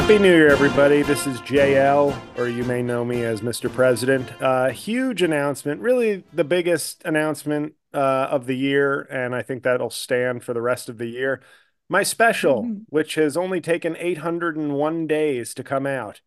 Happy New Year, everybody. This is JL, or you may know me as Mr. President. Uh, huge announcement, really the biggest announcement uh, of the year, and I think that'll stand for the rest of the year. My special, mm-hmm. which has only taken 801 days to come out,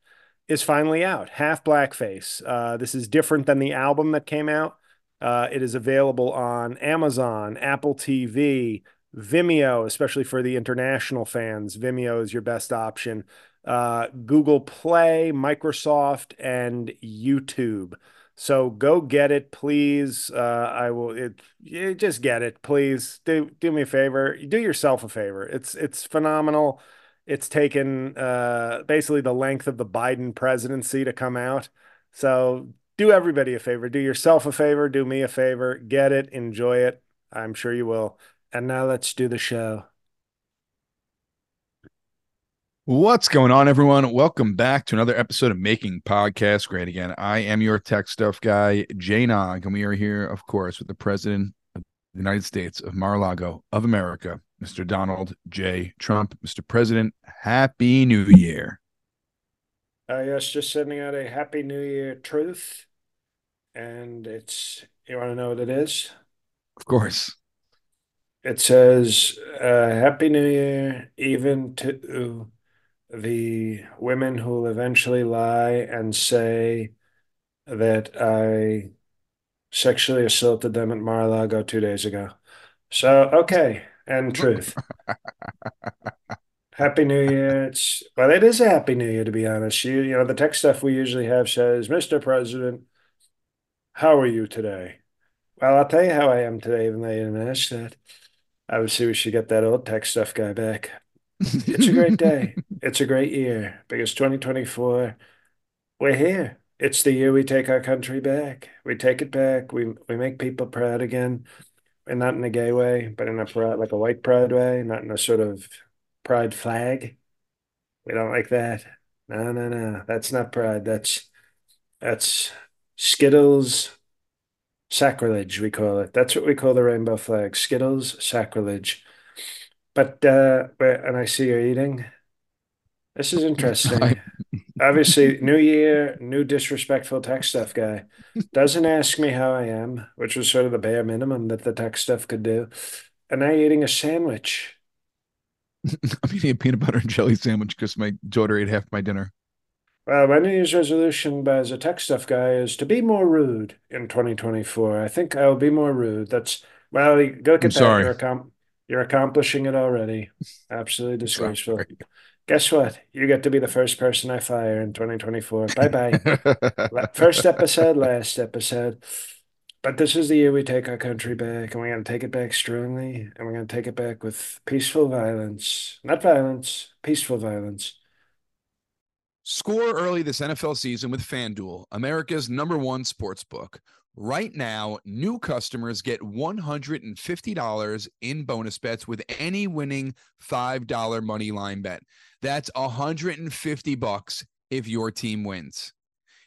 is finally out. Half Blackface. Uh, this is different than the album that came out. Uh, it is available on Amazon, Apple TV, Vimeo, especially for the international fans. Vimeo is your best option. Uh, Google Play, Microsoft, and YouTube. So go get it, please. Uh, I will. It, it, just get it, please. Do do me a favor. Do yourself a favor. It's it's phenomenal. It's taken uh, basically the length of the Biden presidency to come out. So do everybody a favor. Do yourself a favor. Do me a favor. Get it. Enjoy it. I'm sure you will. And now let's do the show. What's going on, everyone? Welcome back to another episode of Making Podcast Great Again. I am your tech stuff guy, Jay Nog, and we are here, of course, with the President of the United States of Mar-a-Lago of America, Mr. Donald J. Trump. Mr. President, Happy New Year. Uh, yes, just sending out a Happy New Year truth. And it's, you want to know what it is? Of course. It says, uh, Happy New Year, even to the women who will eventually lie and say that I sexually assaulted them at Mar-a-Lago two days ago. So, okay. And truth. happy New Year. It's, well, it is a Happy New Year, to be honest. You, you know, the tech stuff we usually have says, Mr. President, how are you today? Well, I'll tell you how I am today, even though you didn't ask that. Obviously, we should get that old tech stuff guy back. It's a great day. it's a great year because 2024, we're here. It's the year we take our country back. We take it back. We we make people proud again, and not in a gay way, but in a pride, like a white pride way, not in a sort of pride flag. We don't like that. No, no, no. That's not pride. That's that's Skittles sacrilege, we call it. That's what we call the rainbow flag. Skittles sacrilege. But uh and I see you're eating. This is interesting. Obviously, new year, new disrespectful tech stuff guy. Doesn't ask me how I am, which was sort of the bare minimum that the tech stuff could do. And now you're eating a sandwich. I'm eating a peanut butter and jelly sandwich because my daughter ate half my dinner. Well, my New Year's resolution as a tech stuff guy is to be more rude in 2024. I think I'll be more rude. That's well, go get I'm that. Sorry. You're, accom- you're accomplishing it already. Absolutely disgraceful. Guess what? You get to be the first person I fire in 2024. Bye bye. first episode, last episode. But this is the year we take our country back, and we're going to take it back strongly, and we're going to take it back with peaceful violence. Not violence, peaceful violence. Score early this NFL season with FanDuel, America's number one sports book. Right now, new customers get $150 in bonus bets with any winning $5 money line bet. That's 150 bucks if your team wins.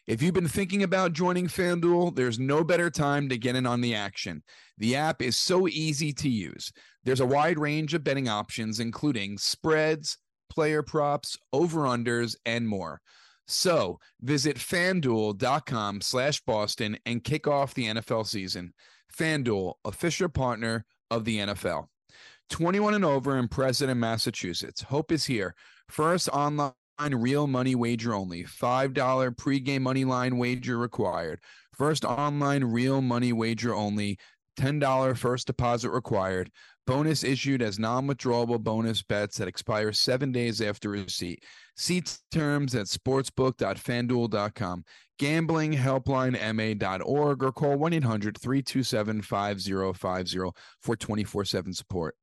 If you've been thinking about joining FanDuel, there's no better time to get in on the action. The app is so easy to use. There's a wide range of betting options, including spreads, player props, over-unders, and more. So visit fanduel.com slash Boston and kick off the NFL season. FanDuel, official partner of the NFL. 21 and over and present in Massachusetts. Hope is here. First online real money wager only. $5 pregame money line wager required. First online real money wager only. $10 first deposit required. Bonus issued as non withdrawable bonus bets that expire seven days after receipt. See terms at sportsbook.fanduel.com. Gambling helpline ma.org or call 1 800 327 5050 for 24 7 support.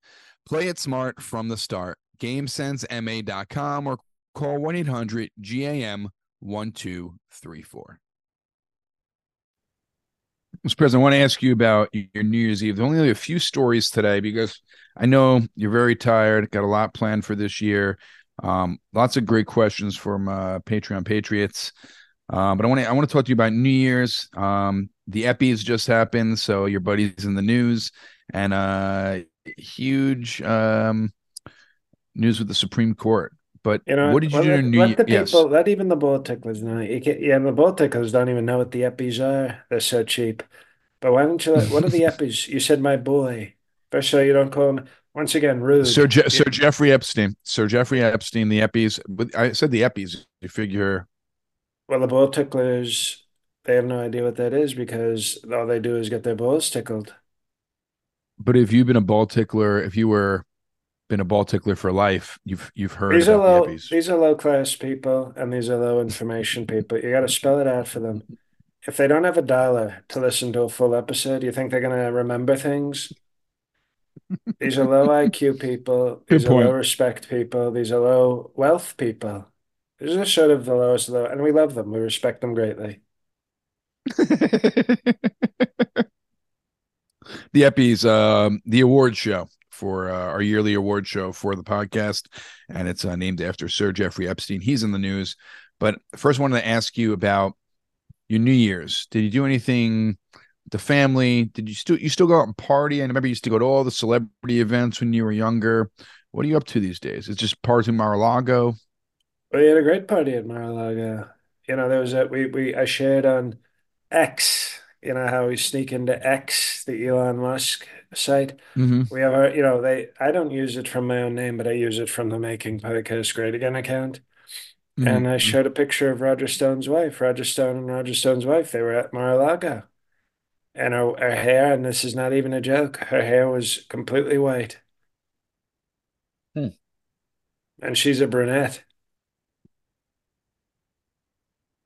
Play it smart from the start. GameSenseMA.com or call 1 800 GAM 1234. Mr. President, I want to ask you about your New Year's Eve. There's only a few stories today because I know you're very tired, got a lot planned for this year. Um, lots of great questions from uh, Patreon Patriots. Uh, but I want to I want to talk to you about New Year's. Um, the Eppies just happened, so your buddy's in the news, and uh, huge um, news with the Supreme Court But You know, what did you do during New let Year? the Yes. let even the ball ticklers know. Yeah, the ball ticklers don't even know what the Eppies are. They're so cheap. But why don't you let, what are the Eppies? You said my boy. First so you don't call him, once again, Sir rude. Je- Sir Jeffrey Epstein. Sir Jeffrey Epstein, the Eppies. But I said the Eppies. You figure, well, the ball ticklers, they have no idea what that is because all they do is get their balls tickled. but if you've been a ball tickler, if you were been a ball tickler for life, you've you've heard These are the low, these are low class people and these are low information people. You got to spell it out for them. If they don't have a dollar to listen to a full episode, you think they're going to remember things? These are low IQ people. Good These are low respect people. These are low wealth people. These are sort of the lowest the, and we love them. We respect them greatly. the Eppies, um, the award show for uh, our yearly award show for the podcast, and it's uh, named after Sir Jeffrey Epstein. He's in the news. But first, I wanted to ask you about your New Year's. Did you do anything the family? Did you still you still go out and party? I remember you used to go to all the celebrity events when you were younger. What are you up to these days? It's just party in Mar-a-Lago. We had a great party at Mar-a-Lago. You know, there was a we we I shared on X. You know how we sneak into X, the Elon Musk site. Mm-hmm. We have our, you know, they. I don't use it from my own name, but I use it from the Making Podcast Great Again account. And I Mm-hmm. showed a picture of Roger Stone's wife, Roger Stone and Roger Stone's wife. They were at Mar-a-Lago, and her, her hair, and this is not even a joke, her hair was completely white, Hmm. and she's a brunette.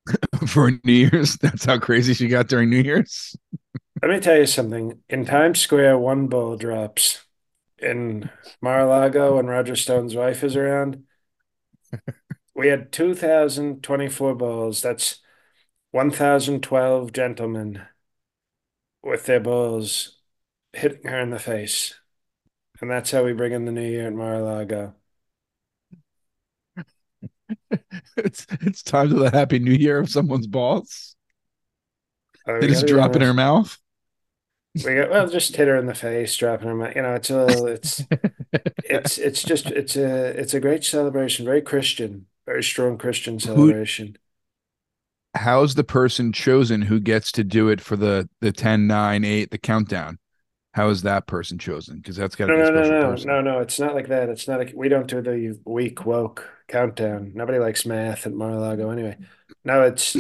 For New Year's, that's how crazy she got during New Year's. Let me tell you something. In Times Square, one ball drops. In Mar-a-Lago, when Roger Stone's wife is around, we had 2,024 balls. That's 1,012 gentlemen with their balls hitting her in the face. And that's how we bring in the new year at Mar-a-Lago. it's it's time to the Happy New Year of someone's balls. Uh, They just drop in her mouth. We got well, just hit her in the face, dropping her. You know, it's a it's, it's, it's just, it's a, it's a great celebration, very Christian, very strong Christian Who? celebration. How's the person chosen who gets to do it for the the 10, 9, 8, the countdown? How is that person chosen? Because that's got to No, be a no, no, special no, person. no, no. It's not like that. It's not like we don't do the weak woke countdown. Nobody likes math at Mar-a-Lago anyway. No, it's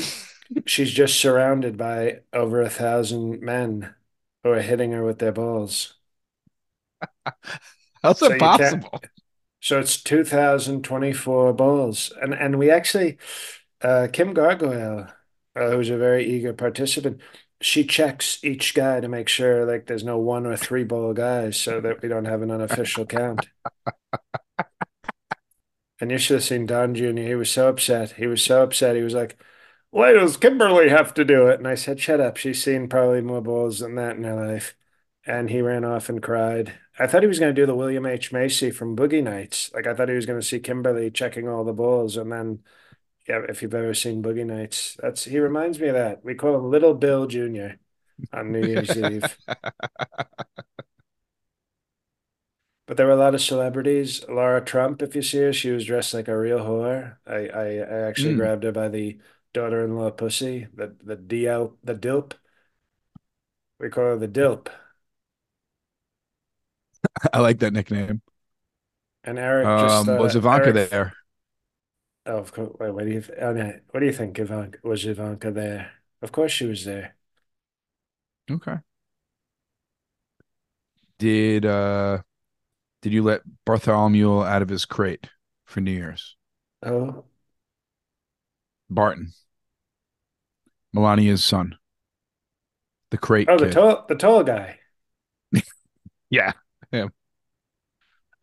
she's just surrounded by over a thousand men who are hitting her with their balls. How's So that possible? So it's 2024 balls. And and we actually uh Kim Gargoyle, uh, who's a very eager participant, she checks each guy to make sure like there's no one or three ball guys so that we don't have an unofficial count. And you should have seen Don Jr. He was so upset. He was so upset. He was like, Why does Kimberly have to do it? And I said, Shut up. She's seen probably more balls than that in her life. And he ran off and cried. I thought he was going to do the William H. Macy from Boogie Nights. Like, I thought he was going to see Kimberly checking all the balls. And then, yeah, if you've ever seen Boogie Nights, that's he reminds me of that. We call him Little Bill Jr. on New Year's Eve. But there were a lot of celebrities. Laura Trump, if you see her, she was dressed like a real whore. I, I, I actually Mm. grabbed her by the daughter-in-law pussy, the the DL, the dilp. We call her the dilp. I like that nickname. And Eric just Um, uh, was Ivanka Eric, there? oh, of course. Wait, what do you th- oh, no. what do you think, Ivanka? Was Ivanka there? Of course she was there. Okay. Did uh did you let Bartholomew out of his crate for New Year's? Oh, Barton, Melania's son, the crate oh, the kid. tall, the tall guy. Yeah.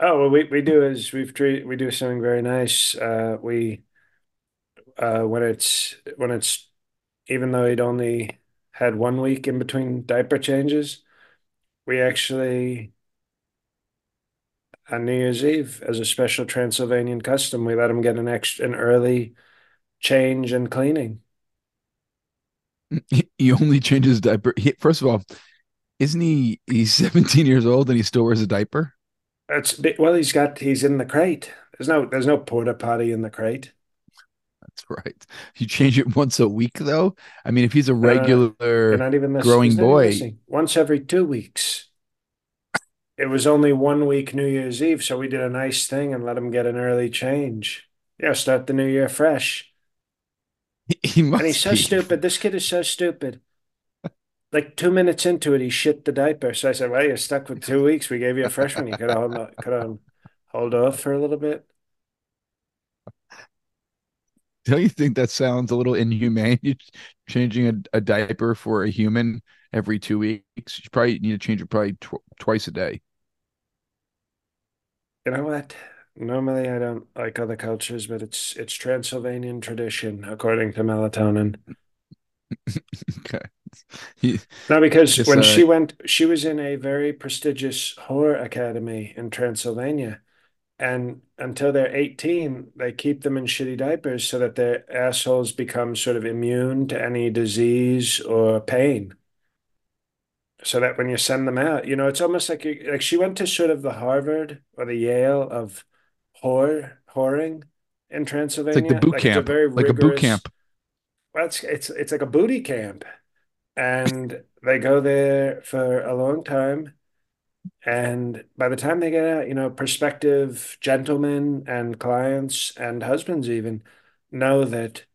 Oh, well, we we do is we've treat we do something very nice. Uh, we uh when it's when it's even though he'd only had one week in between diaper changes, we actually on New Year's Eve as a special Transylvanian custom, we let him get an extra an early change and cleaning. He, only changes diaper. He, first of all, isn't he he's 17 years old and he still wears a diaper? It's well, he's got he's in the crate. There's no there's no porta potty in the crate. That's right. You change it once a week, though. I mean, if he's a Uh, regular not even listening. growing boy. Once every two weeks. It was only one week New Year's Eve, so we did a nice thing and let him get an early change. Yeah, start the new year fresh. he And he's so be. stupid. This kid is so stupid. Like two minutes into it, he shit the diaper. So I said, "Well, you're stuck with two weeks. We gave you a fresh one. You could hold could on hold off for a little bit." Don't you think that sounds a little inhumane? You changing a, a diaper for a human every two weeks. You probably need to change it probably tw twice a day. You know what? Normally, I don't like other cultures, but it's it's Transylvanian tradition, according to melatonin. Okay. No, because when uh, she went, she was in a very prestigious horror academy in Transylvania. And until they're 18, they keep them in shitty diapers so that their assholes become sort of immune to any disease or pain. So that when you send them out, you know, it's almost like you, like she went to sort of the Harvard or the Yale of whore whoring in it's like the boot Like it's a camp, very like a boot camp. well, it's it's it's like a booty camp. And they go there for a long time And by the time they get out, you know, prospective gentlemen and clients and husbands even know that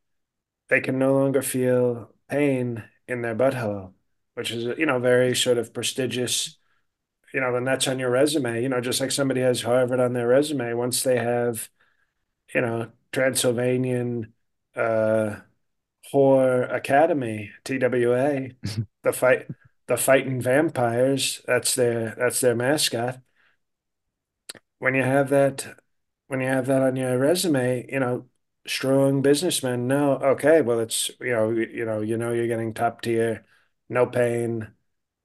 they can no longer feel pain in their butthole, which is, you know, very sort of prestigious, you know, and that's on your resume, you know, just like somebody has Harvard on their resume, once they have, you know, Transylvanian uh Whore Academy, TWA, the fight the fighting vampires, that's their that's their mascot. When you have that when you have that on your resume, you know, strong businessmen know, okay, well, it's you know, you know, you know, you're getting top tier, no pain,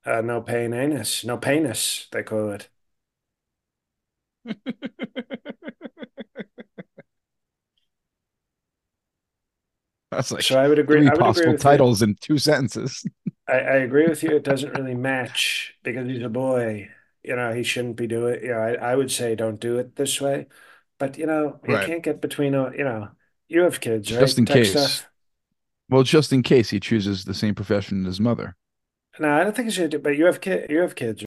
uh, no pain anus, no painus, they call it. That's So I would agree. three I would agree possible you. titles in two sentences. I, I agree with you. It doesn't really match because he's a boy. You know, he shouldn't be doing. It. You know, I, I would say don't do it this way. But you know, you Right. can't get between. You know, you have kids, Just in case. stuff. Well, just in case he chooses the same profession as his mother. No, I don't think you should. do- But you have kid. You have kids,